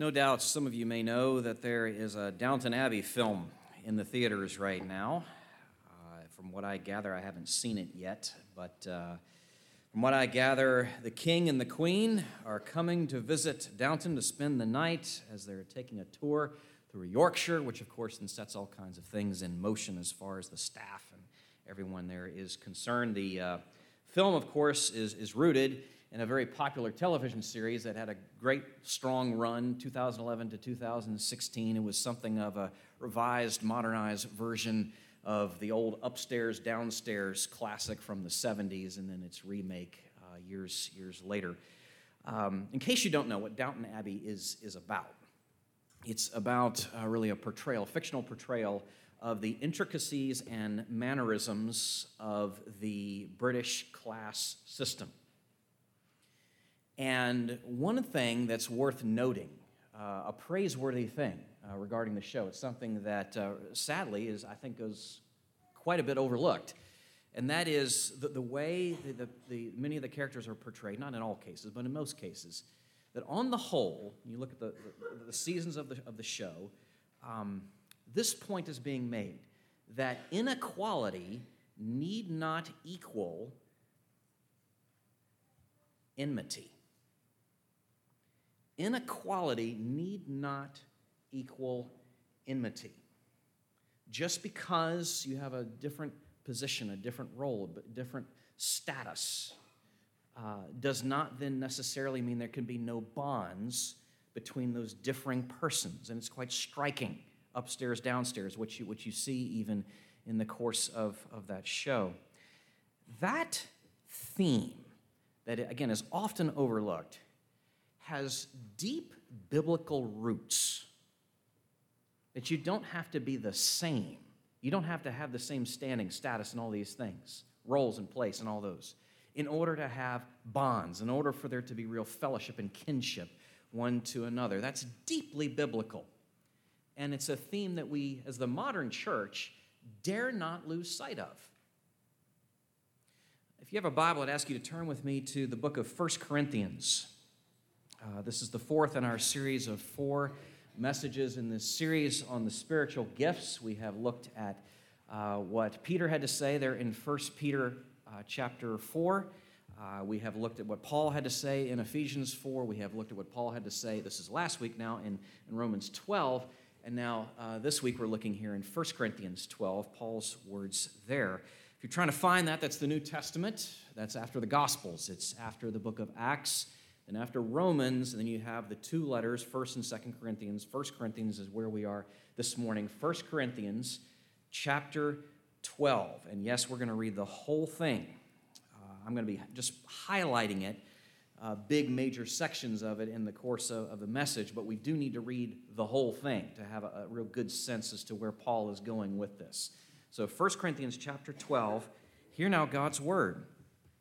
No doubt some of you may know that there is a Downton Abbey film in the theaters right now. Uh, from what I gather, I haven't seen it yet, but uh, from what I gather, the king and the queen are coming to visit Downton to spend the night as they're taking a tour through Yorkshire, which of course then sets all kinds of things in motion as far as the staff and everyone there is concerned. The uh, film, of course, is, is rooted in a very popular television series that had a great, strong run, 2011 to 2016. It was something of a revised, modernized version of the old upstairs, downstairs classic from the 70s, and then its remake uh, years, years later. Um, in case you don't know what Downton Abbey is, is about, it's about uh, really a portrayal, fictional portrayal of the intricacies and mannerisms of the British class system. And one thing that's worth noting, uh, a praiseworthy thing uh, regarding the show, it's something that uh, sadly is, I think, goes quite a bit overlooked. And that is the, the way the, the, the, many of the characters are portrayed, not in all cases, but in most cases, that on the whole, you look at the, the, seasons of the, of the show, um, this point is being made that inequality need not equal enmity inequality need not equal enmity. Just because you have a different position, a different role, a different status, uh, does not then necessarily mean there can be no bonds between those differing persons. And it's quite striking upstairs, downstairs, which you, which you see even in the course of, of that show. That theme, that again is often overlooked, has deep biblical roots. That you don't have to be the same. You don't have to have the same standing, status, and all these things, roles and place, and all those, in order to have bonds, in order for there to be real fellowship and kinship one to another. That's deeply biblical. And it's a theme that we, as the modern church, dare not lose sight of. If you have a Bible, I'd ask you to turn with me to the book of First Corinthians. Uh, this is the fourth in our series of four messages in this series on the spiritual gifts. We have looked at uh, what Peter had to say there in 1 Peter uh, chapter 4. Uh, we have looked at what Paul had to say in Ephesians 4. We have looked at what Paul had to say, this is last week now, in, in Romans 12. And now uh, this week we're looking here in 1 Corinthians 12, Paul's words there. If you're trying to find that, that's the New Testament. That's after the Gospels, it's after the book of Acts and after Romans, then you have the two letters, 1st and 2nd Corinthians. 1st Corinthians is where we are this morning. 1st Corinthians chapter 12. And yes, we're going to read the whole thing. Uh, I'm going to be just highlighting it, uh, big major sections of it in the course of, of, the message, but we do need to read the whole thing to have a, a real good sense as to where Paul is going with this. So 1 Corinthians chapter 12, hear now God's word.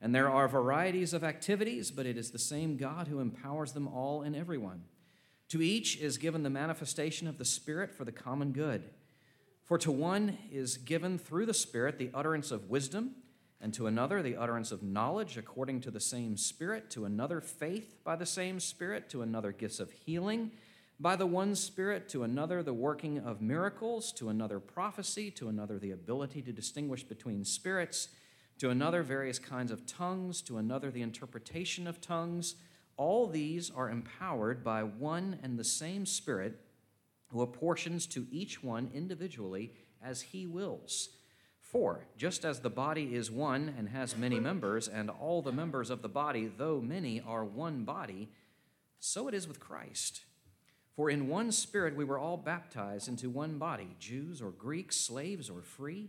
and there are varieties of activities, but it is the same God who empowers them all and everyone. To each is given the manifestation of the Spirit for the common good. For to one is given through the Spirit the utterance of wisdom, and to another the utterance of knowledge according to the same Spirit, to another faith by the same Spirit, to another gifts of healing by the one Spirit, to another the working of miracles, to another prophecy, to another the ability to distinguish between spirits to another various kinds of tongues, to another the interpretation of tongues. All these are empowered by one and the same Spirit who apportions to each one individually as he wills. For just as the body is one and has many members, and all the members of the body, though many, are one body, so it is with Christ. For in one Spirit we were all baptized into one body, Jews or Greeks, slaves or free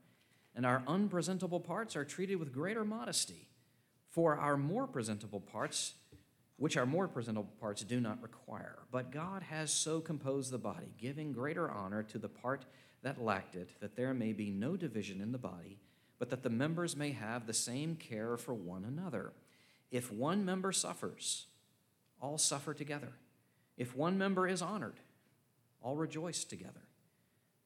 And our unpresentable parts are treated with greater modesty. For our more presentable parts, which our more presentable parts do not require. But God has so composed the body, giving greater honor to the part that lacked it, that there may be no division in the body, but that the members may have the same care for one another. If one member suffers, all suffer together. If one member is honored, all rejoice together.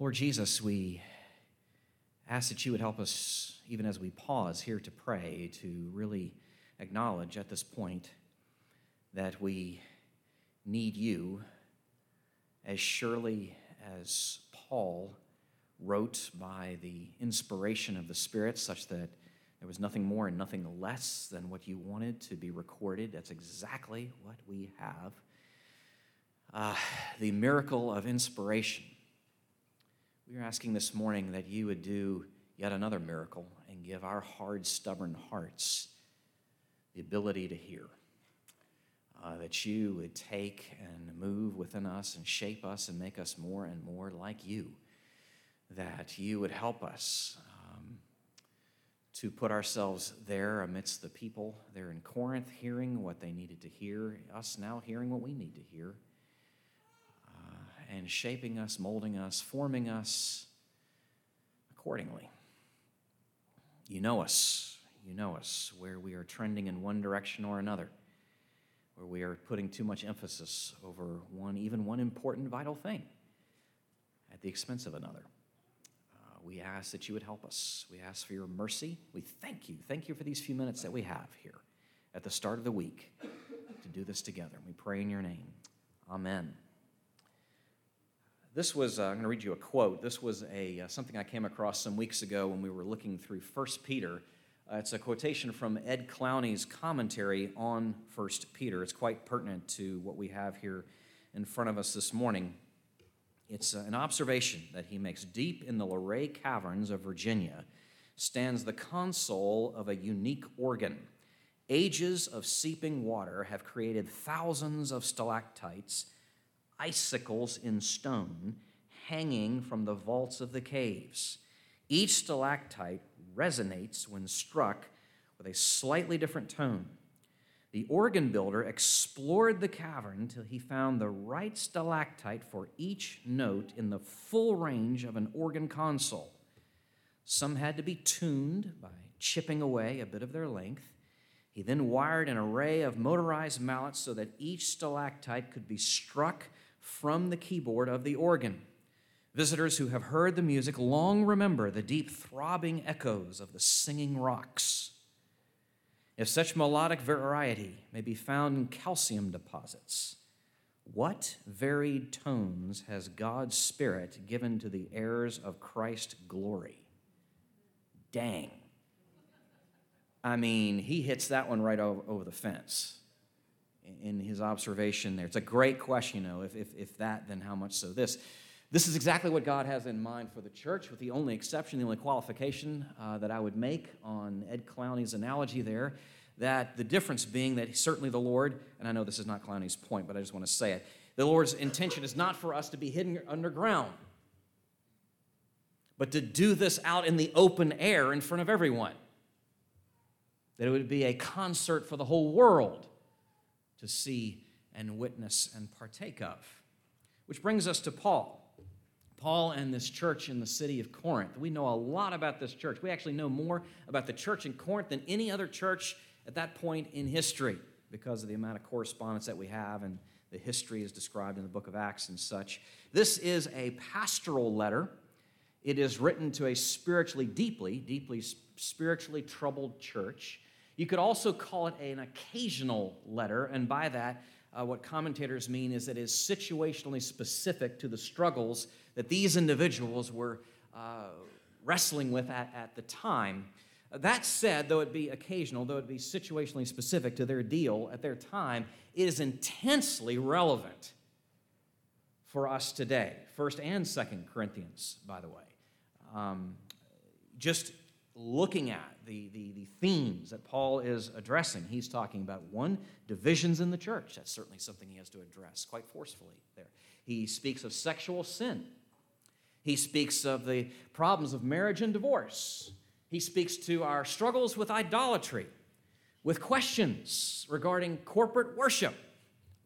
Lord Jesus, we ask that you would help us, even as we pause here to pray, to really acknowledge at this point that we need you as surely as Paul wrote by the inspiration of the Spirit, such that there was nothing more and nothing less than what you wanted to be recorded. That's exactly what we have uh, the miracle of inspiration. We are asking this morning that you would do yet another miracle and give our hard, stubborn hearts the ability to hear. Uh, that you would take and move within us and shape us and make us more and more like you. That you would help us um, to put ourselves there amidst the people there in Corinth, hearing what they needed to hear, us now hearing what we need to hear and shaping us, molding us, forming us accordingly. You know us. You know us, where we are trending in one direction or another, where we are putting too much emphasis over one, even one important vital thing at the expense of another. Uh, we ask that you would help us. We ask for your mercy. We thank you. Thank you for these few minutes that we have here at the start of the week to do this together. We pray in your name. Amen. This was, uh, I'm going to read you a quote. This was a, uh, something I came across some weeks ago when we were looking through 1 Peter. Uh, it's a quotation from Ed Clowney's commentary on 1 Peter. It's quite pertinent to what we have here in front of us this morning. It's uh, an observation that he makes. Deep in the Luray Caverns of Virginia stands the console of a unique organ. Ages of seeping water have created thousands of stalactites icicles in stone hanging from the vaults of the caves. Each stalactite resonates when struck with a slightly different tone. The organ builder explored the cavern until he found the right stalactite for each note in the full range of an organ console. Some had to be tuned by chipping away a bit of their length. He then wired an array of motorized mallets so that each stalactite could be struck from the keyboard of the organ. Visitors who have heard the music long remember the deep throbbing echoes of the singing rocks. If such melodic variety may be found in calcium deposits, what varied tones has God's Spirit given to the heirs of Christ's glory? Dang. I mean, he hits that one right over, over the fence in his observation there. It's a great question, you know, if, if, if that, then how much so this. This is exactly what God has in mind for the church, with the only exception, the only qualification uh, that I would make on Ed Clowney's analogy there, that the difference being that certainly the Lord, and I know this is not Clowney's point, but I just want to say it, the Lord's intention is not for us to be hidden underground, but to do this out in the open air in front of everyone. That it would be a concert for the whole world to see and witness and partake of. Which brings us to Paul. Paul and this church in the city of Corinth. We know a lot about this church. We actually know more about the church in Corinth than any other church at that point in history because of the amount of correspondence that we have and the history is described in the book of Acts and such. This is a pastoral letter. It is written to a spiritually deeply, deeply spiritually troubled church. You could also call it an occasional letter, and by that, uh, what commentators mean is that it is situationally specific to the struggles that these individuals were uh, wrestling with at, at the time. That said, though it be occasional, though it be situationally specific to their deal at their time, it is intensely relevant for us today. First and Second Corinthians, by the way. Um, just looking at the, the, the themes that Paul is addressing, he's talking about one, divisions in the church. That's certainly something he has to address quite forcefully there. He speaks of sexual sin. He speaks of the problems of marriage and divorce. He speaks to our struggles with idolatry, with questions regarding corporate worship.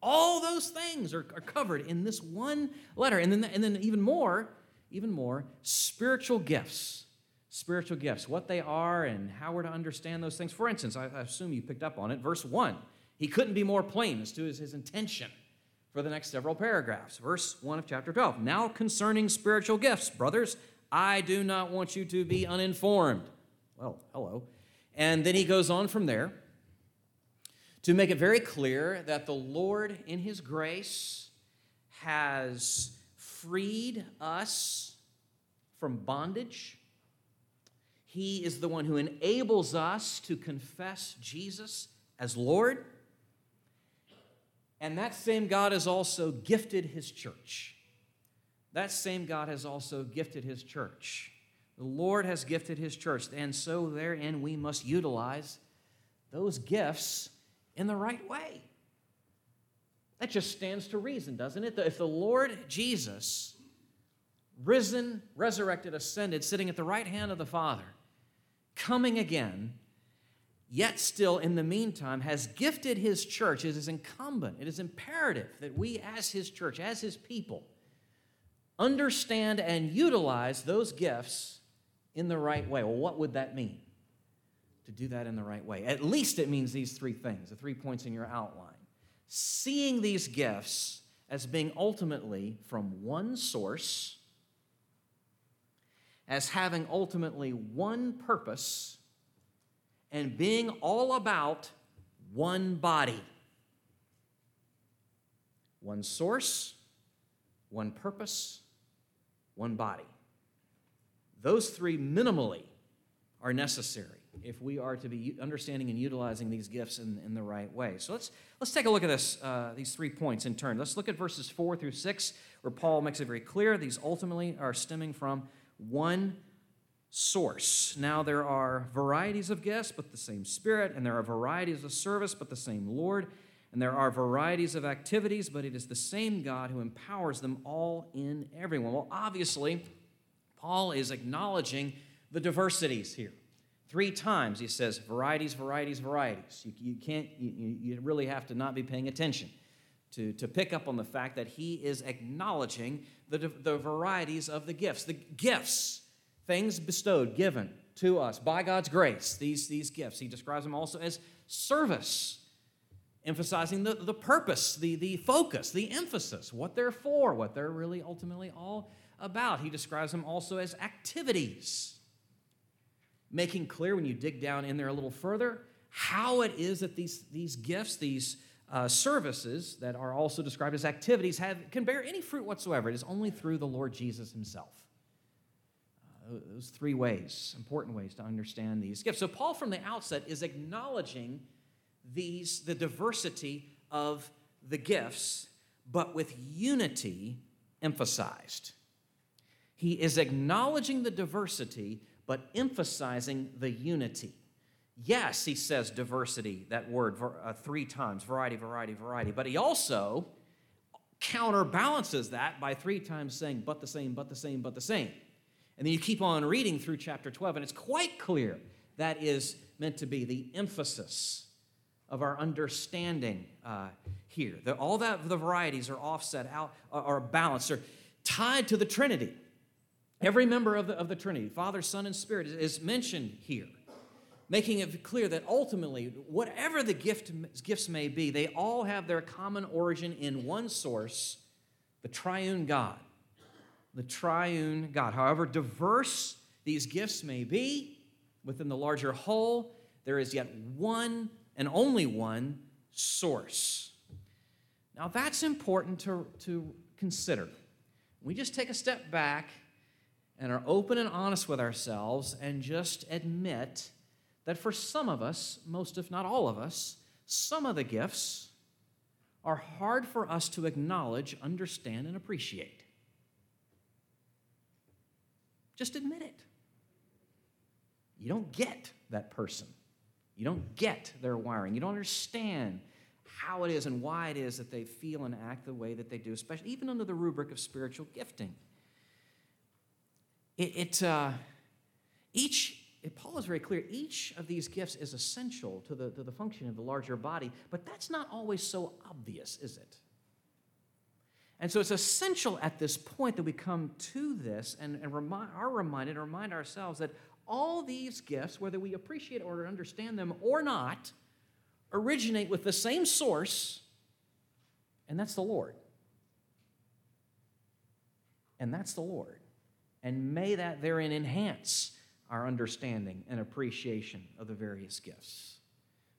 All those things are, are covered in this one letter. And then, and then even more, even more, spiritual gifts. Spiritual gifts, what they are and how we're to understand those things. For instance, I, assume you picked up on it. Verse 1, he couldn't be more plain as to his, his intention for the next several paragraphs. Verse 1 of chapter 12. Now concerning spiritual gifts, brothers, I do not want you to be uninformed. Well, hello. And then he goes on from there to make it very clear that the Lord, in his grace, has freed us from bondage. He is the one who enables us to confess Jesus as Lord. And that same God has also gifted his church. That same God has also gifted his church. The Lord has gifted his church, and so therein we must utilize those gifts in the right way. That just stands to reason, doesn't it? If the Lord Jesus, risen, resurrected, ascended, sitting at the right hand of the Father, coming again, yet still in the meantime has gifted his church, it is incumbent, it is imperative that we, as his church, as his people, understand and utilize those gifts in the right way. Well, what would that mean? To do that in the right way. At least it means these three things, the three points in your outline. Seeing these gifts as being ultimately from one source, as having ultimately one purpose, and being all about one body. One source, one purpose, one body. Those three minimally are necessary if we are to be understanding and utilizing these gifts in, in the right way. So let's, let's take a look at this, uh, these three points in turn. Let's look at verses 4 through 6, where Paul makes it very clear these ultimately are stemming from one source. Now, there are varieties of gifts, but the same Spirit, and there are varieties of service, but the same Lord, and there are varieties of activities, but it is the same God who empowers them all in everyone. Well, obviously, Paul is acknowledging the diversities here. Three times he says varieties, varieties, varieties. You, you can't, you, you really have to not be paying attention to, to pick up on the fact that he is acknowledging the, the varieties of the gifts. The gifts, things bestowed, given to us by God's grace, these, these gifts. He describes them also as service, emphasizing the, the purpose, the, the focus, the emphasis, what they're for, what they're really ultimately all about. He describes them also as activities, making clear when you dig down in there a little further how it is that these, these gifts, these uh, services that are also described as activities, have, can bear any fruit whatsoever. It is only through the Lord Jesus Himself. Uh, those three ways, important ways to understand these gifts. So, Paul from the outset is acknowledging these, the diversity of the gifts, but with unity emphasized. He is acknowledging the diversity, but emphasizing the unity. Yes, he says diversity, that word, uh, three times variety, variety, variety. But he also counterbalances that by three times saying, but the same, but the same, but the same. And then you keep on reading through chapter 12, and it's quite clear that is meant to be the emphasis of our understanding uh, here. That all that the varieties are offset out, are balanced, are tied to the Trinity. Every member of the, of the Trinity, Father, Son, and Spirit, is mentioned here, making it clear that ultimately, whatever the gift, gifts may be, they all have their common origin in one source the triune God. The triune God. However diverse these gifts may be within the larger whole, there is yet one and only one source. Now, that's important to, to consider. We just take a step back and are open and honest with ourselves and just admit that for some of us, most if not all of us, some of the gifts are hard for us to acknowledge, understand, and appreciate. Just admit it. You don't get that person. You don't get their wiring. You don't understand how it is and why it is that they feel and act the way that they do, especially even under the rubric of spiritual gifting. It, it uh, each very clear. Each of these gifts is essential to the, to the function of the larger body, but that's not always so obvious, is it? And so it's essential at this point that we come to this and, and remind, are reminded remind ourselves that all these gifts, whether we appreciate or understand them or not, originate with the same source, and that's the Lord. And that's the Lord. And may that therein enhance our understanding and appreciation of the various gifts.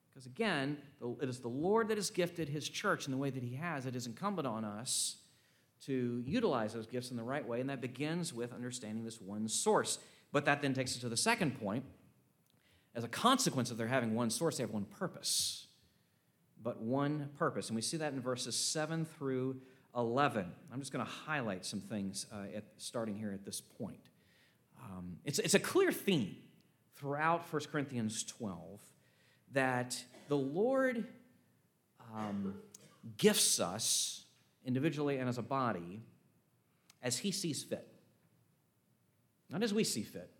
Because again, it is the Lord that has gifted his church in the way that he has. It is incumbent on us to utilize those gifts in the right way, and that begins with understanding this one source. But that then takes us to the second point. As a consequence of their having one source, they have one purpose. But one purpose. And we see that in verses 7 through 11. I'm just going to highlight some things uh, at, starting here at this point. Um, it's, it's a clear theme throughout 1 Corinthians 12 that the Lord um, gifts us individually and as a body as He sees fit. Not as we see fit,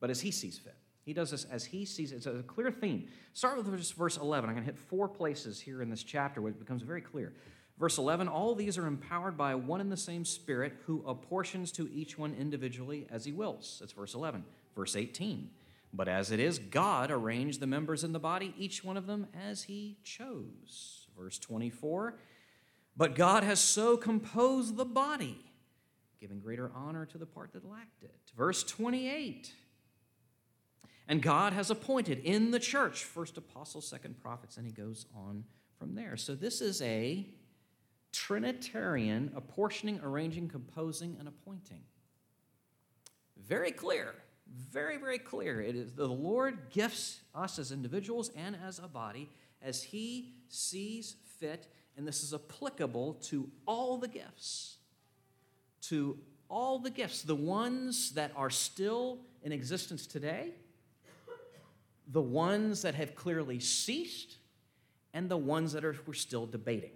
but as He sees fit. He does this as He sees it. It's a clear theme. Start with verse 11. I'm going to hit four places here in this chapter where it becomes very clear. Verse 11 All these are empowered by one and the same Spirit who apportions to each one individually as he wills. That's verse 11. Verse 18 But as it is, God arranged the members in the body, each one of them as he chose. Verse 24 But God has so composed the body, giving greater honor to the part that lacked it. Verse 28 and God has appointed in the church first apostles, second prophets, and he goes on from there. So this is a Trinitarian apportioning, arranging, composing, and appointing. Very clear, very, very clear. It is the Lord gifts us as individuals and as a body as He sees fit, and this is applicable to all the gifts. To all the gifts, the ones that are still in existence today, the ones that have clearly ceased, and the ones that are, we're still debating.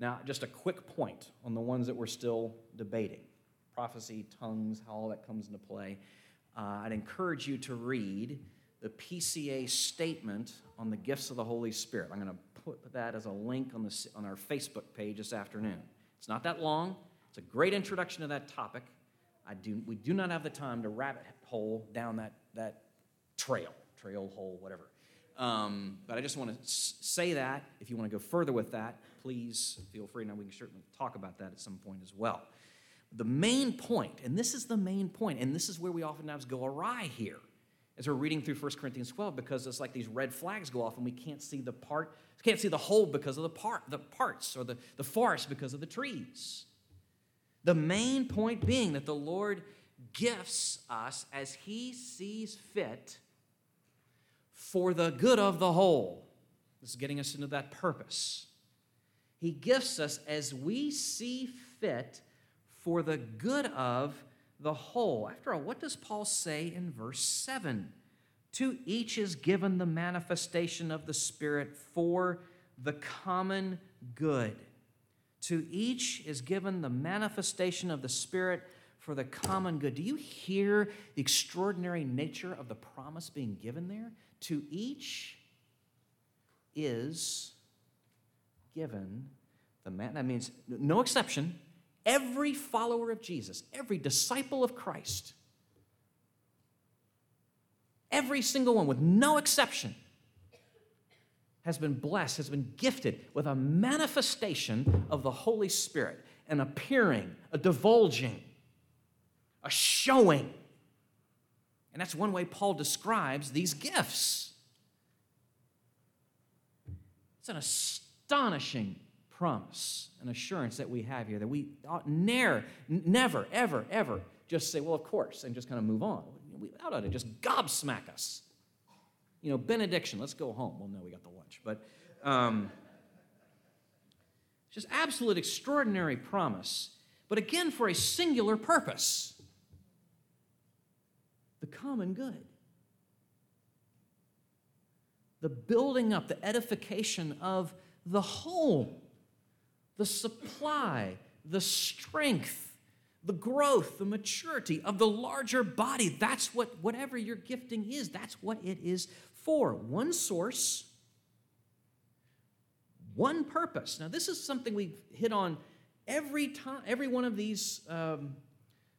Now, just a quick point on the ones that we're still debating prophecy, tongues, how all that comes into play. Uh, I'd encourage you to read the PCA statement on the gifts of the Holy Spirit. I'm going to put that as a link on, the, on our Facebook page this afternoon. It's not that long, it's a great introduction to that topic. I do, we do not have the time to rabbit hole down that, that trail, trail hole, whatever. Um, but I just want to say that. If you want to go further with that, please feel free. Now, we can certainly talk about that at some point as well. The main point, and this is the main point, and this is where we oftentimes go awry here as we're reading through 1 Corinthians 12 because it's like these red flags go off and we can't see the part, can't see the whole because of the part, the parts, or the, the forest because of the trees. The main point being that the Lord gifts us as He sees fit for the good of the whole. This is getting us into that purpose. He gifts us as we see fit for the good of the whole. After all, what does Paul say in verse 7? To each is given the manifestation of the Spirit for the common good. To each is given the manifestation of the Spirit for the common good. Do you hear the extraordinary nature of the promise being given there? To each is given the man. That means no exception. Every follower of Jesus, every disciple of Christ, every single one with no exception has been blessed, has been gifted with a manifestation of the Holy Spirit, an appearing, a divulging, a showing. And that's one way Paul describes these gifts. It's an astonishing promise and assurance that we have here that we ought never, never, ever, ever just say, well, of course, and just kind of move on. We ought to just gobsmack us. You know, benediction, let's go home. Well, no, we got the lunch. But um, just absolute extraordinary promise, but again for a singular purpose the common good. The building up, the edification of the whole, the supply, the strength, the growth, the maturity of the larger body. That's what, whatever your gifting is, that's what it is for. One source, one purpose. Now, this is something we've hit on every time, every one of these um,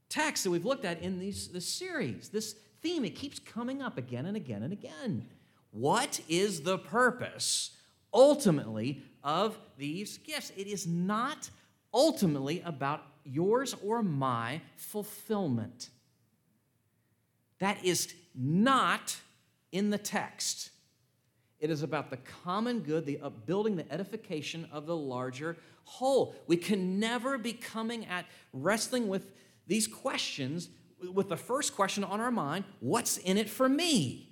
texts that we've looked at in these, this series. This theme, it keeps coming up again and again and again. What is the purpose, ultimately, of these gifts? It is not ultimately about yours or my fulfillment. That is not in the text. It is about the common good, the upbuilding, the edification of the larger whole. We can never be coming at wrestling with these questions with the first question on our mind what's in it for me?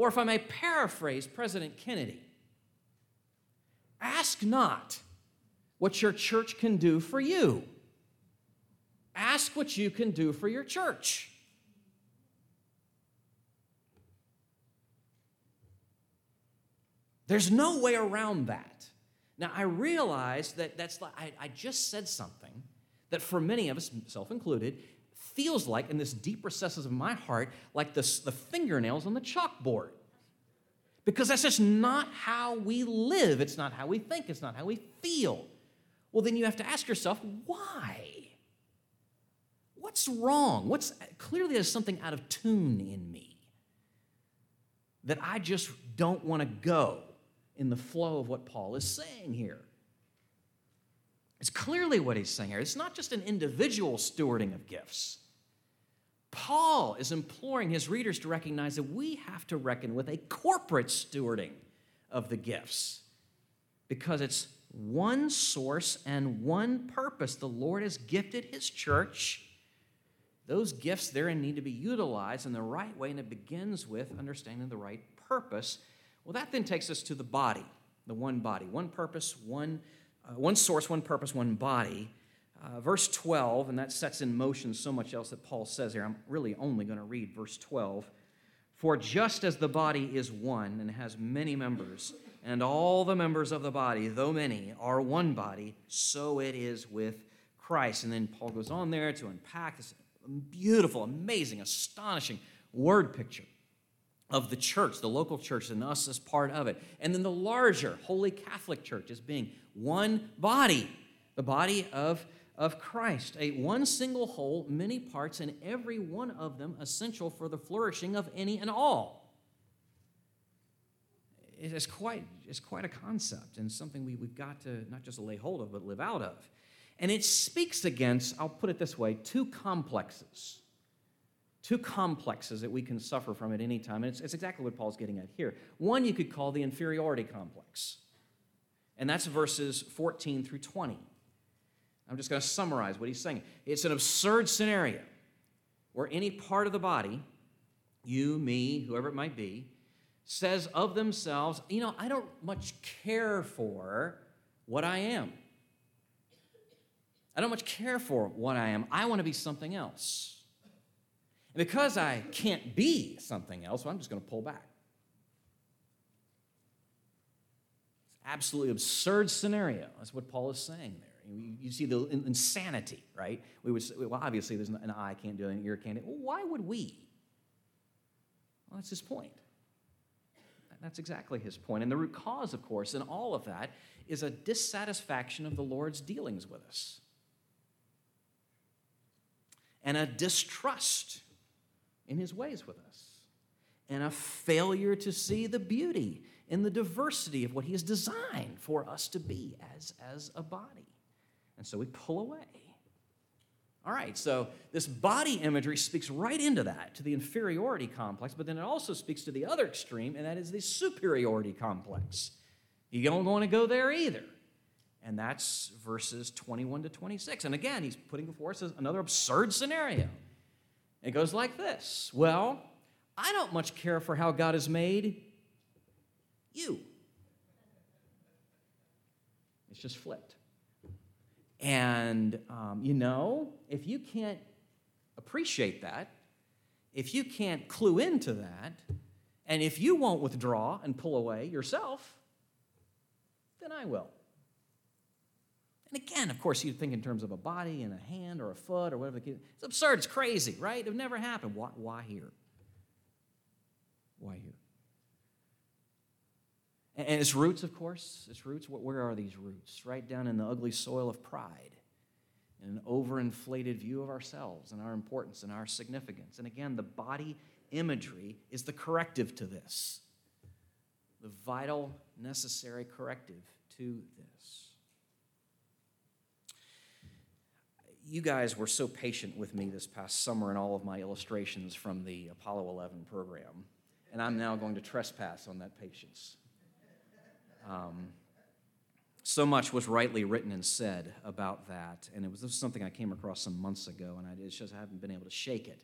Or if I may paraphrase President Kennedy, ask not what your church can do for you, ask what you can do for your church. There's no way around that. Now, I realize that that's like, I, I just said something that for many of us, self included, feels like in this deep recesses of my heart, like the, the fingernails on the chalkboard. Because that's just not how we live. It's not how we think. It's not how we feel. Well, then you have to ask yourself, why? What's wrong? What's clearly there's something out of tune in me that I just don't want to go in the flow of what Paul is saying here. It's clearly what he's saying here. It's not just an individual stewarding of gifts. Paul is imploring his readers to recognize that we have to reckon with a corporate stewarding of the gifts because it's one source and one purpose. The Lord has gifted his church. Those gifts therein need to be utilized in the right way, and it begins with understanding the right purpose well, that then takes us to the body, the one body, one purpose, one, uh, one source, one purpose, one body. Uh, verse 12, and that sets in motion so much else that Paul says here. I'm really only going to read verse 12. For just as the body is one and has many members, and all the members of the body, though many, are one body, so it is with Christ. And then Paul goes on there to unpack this beautiful, amazing, astonishing word picture of the church, the local church, and us as part of it. And then the larger Holy Catholic Church as being one body, the body of, of Christ, a one single whole, many parts, and every one of them essential for the flourishing of any and all. It is quite, it's quite a concept and something we, we've got to not just lay hold of, but live out of. And it speaks against, I'll put it this way, two complexes two complexes that we can suffer from at any time. And it's, it's, exactly what Paul's getting at here. One you could call the inferiority complex, and that's verses 14 through 20. I'm just going to summarize what he's saying. It's an absurd scenario where any part of the body, you, me, whoever it might be, says of themselves, you know, I don't much care for what I am. I don't much care for what I am. I want to be something else. And because I can't be something else, well, I'm just going to pull back. It's absolutely absurd scenario. That's what Paul is saying there. You, see the insanity, right? We would say, well, obviously, there's an eye can't do it, an ear can't do it. Well, why would we? Well, that's his point. That's exactly his point. And the root cause, of course, in all of that is a dissatisfaction of the Lord's dealings with us and a distrust in his ways with us and a failure to see the beauty in the diversity of what he has designed for us to be as, as a body. And so we pull away. All right, so this body imagery speaks right into that, to the inferiority complex, but then it also speaks to the other extreme, and that is the superiority complex. You don't want to go there either. And that's verses 21 to 26. And again, he's putting before us another absurd scenario. It goes like this Well, I don't much care for how God has made you. It's just flipped. And, um, you know, if you can't appreciate that, if you can't clue into that, and if you won't withdraw and pull away yourself, then I will. And again, of course, you think in terms of a body and a hand or a foot or whatever. It's absurd. It's crazy, right? It never happened. Why, why here? Why here? And its roots, of course, its roots, where are these roots? Right down in the ugly soil of pride, and an overinflated view of ourselves and our importance and our significance. And again, the body imagery is the corrective to this, the vital, necessary corrective to this. You guys were so patient with me this past summer in all of my illustrations from the Apollo 11 program, and I'm now going to trespass on that patience. Um, so much was rightly written and said about that, and it was, was something I came across some months ago, and I just I haven't been able to shake it.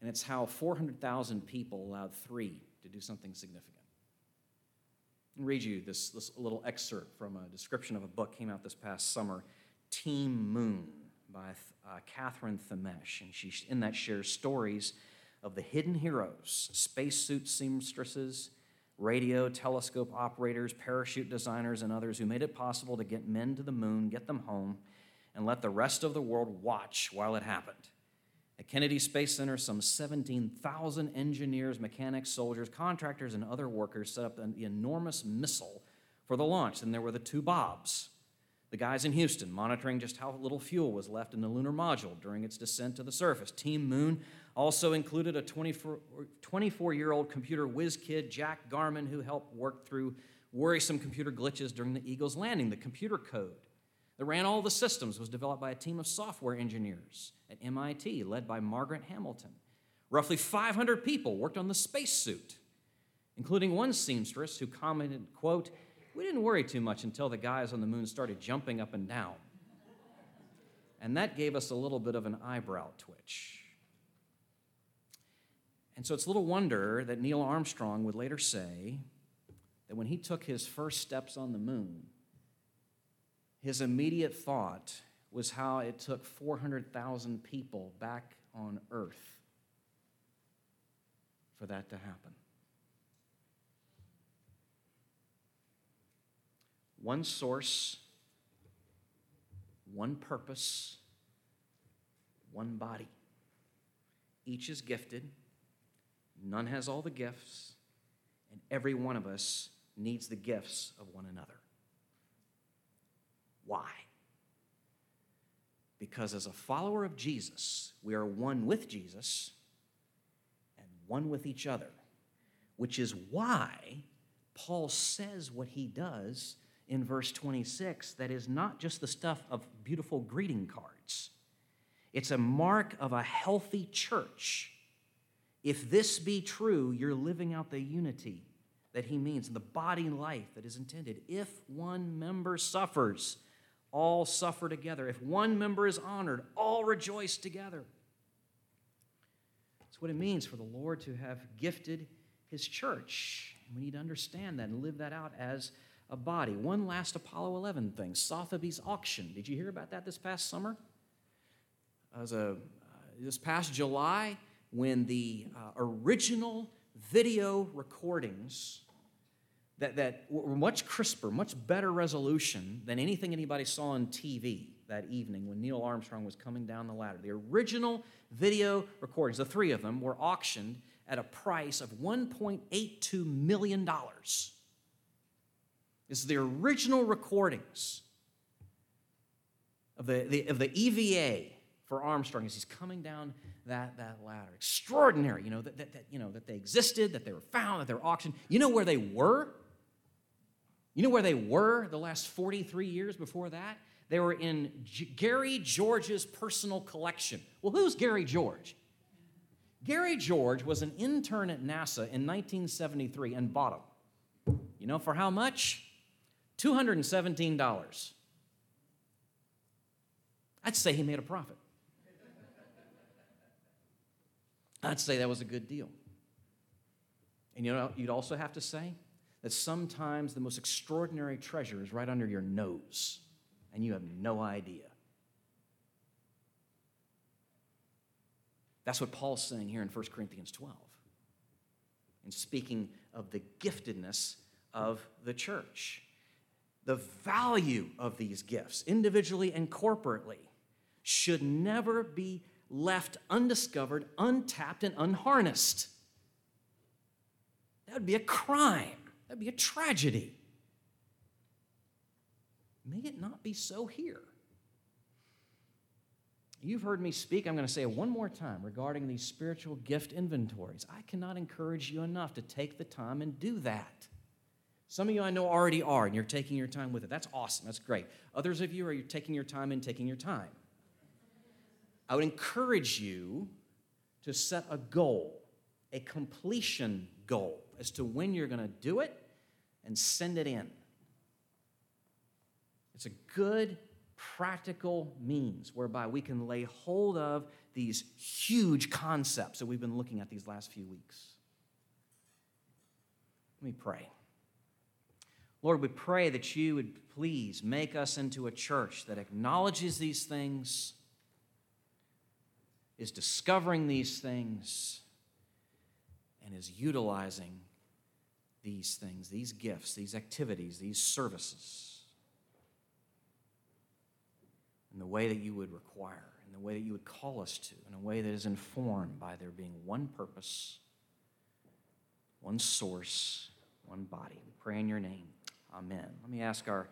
And it's how 400,000 people allowed three to do something significant. I'll read you this, this little excerpt from a description of a book came out this past summer, Team Moon by uh, Catherine Thimmesh, and she in that shares stories of the hidden heroes, spacesuit seamstresses radio, telescope operators, parachute designers, and others who made it possible to get men to the moon, get them home, and let the rest of the world watch while it happened. At Kennedy Space Center, some 17,000 engineers, mechanics, soldiers, contractors, and other workers set up the enormous missile for the launch. And there were the two Bobs, the guys in Houston monitoring just how little fuel was left in the lunar module during its descent to the surface. Team Moon also included a 24 year old computer whiz kid, Jack Garman, who helped work through worrisome computer glitches during the Eagle's landing. The computer code that ran all the systems was developed by a team of software engineers at MIT, led by Margaret Hamilton. Roughly 500 people worked on the spacesuit, including one seamstress who commented, quote, we didn't worry too much until the guys on the moon started jumping up and down. And that gave us a little bit of an eyebrow twitch. And so it's little wonder that Neil Armstrong would later say that when he took his first steps on the moon, his immediate thought was how it took 400,000 people back on Earth for that to happen. One source, one purpose, one body. Each is gifted None has all the gifts, and every one of us needs the gifts of one another. Why? Because as a follower of Jesus, we are one with Jesus and one with each other, which is why Paul says what he does in verse 26 that is not just the stuff of beautiful greeting cards, it's a mark of a healthy church if this be true, you're living out the unity that he means in the body life that is intended. If one member suffers, all suffer together. If one member is honored, all rejoice together. That's what it means for the Lord to have gifted his church. We need to understand that and live that out as a body. One last Apollo 11 thing Sotheby's auction. Did you hear about that this past summer? As a, uh, this past July, when the uh, original video recordings that, that were much crisper, much better resolution than anything anybody saw on TV that evening when Neil Armstrong was coming down the ladder. The original video recordings, the three of them, were auctioned at a price of $1.82 million. Is the original recordings of the, the, of the EVA for Armstrong as he's coming down that, that ladder. Extraordinary, you know, that, that, that, you know, that they existed, that they were found, that they were auctioned. You know where they were? You know where they were the last 43 years before that? They were in G- Gary George's personal collection. Well, who's Gary George? Gary George was an intern at NASA in 1973 and bought them. You know for how much? $217. I'd say he made a profit. I'd say that was a good deal. And you know, you'd also have to say that sometimes the most extraordinary treasure is right under your nose, and you have no idea. That's what Paul's saying here in 1 Corinthians 12. And speaking of the giftedness of the church, the value of these gifts, individually and corporately, should never be left undiscovered, untapped, and unharnessed. That would be a crime. That would be a tragedy. May it not be so here. You've heard me speak. I'm going to say it one more time regarding these spiritual gift inventories. I cannot encourage you enough to take the time and do that. Some of you I know already are, and you're taking your time with it. That's awesome. That's great. Others of you are you're taking your time and taking your time. I would encourage you to set a goal, a completion goal as to when you're going to do it and send it in. It's a good, practical means whereby we can lay hold of these huge concepts that we've been looking at these last few weeks. Let me pray. Lord, we pray that you would please make us into a church that acknowledges these things is discovering these things and is utilizing these things, these gifts, these activities, these services in the way that you would require, in the way that you would call us to, in a way that is informed by there being one purpose, one source, one body. We pray in your name. Amen. Let me ask our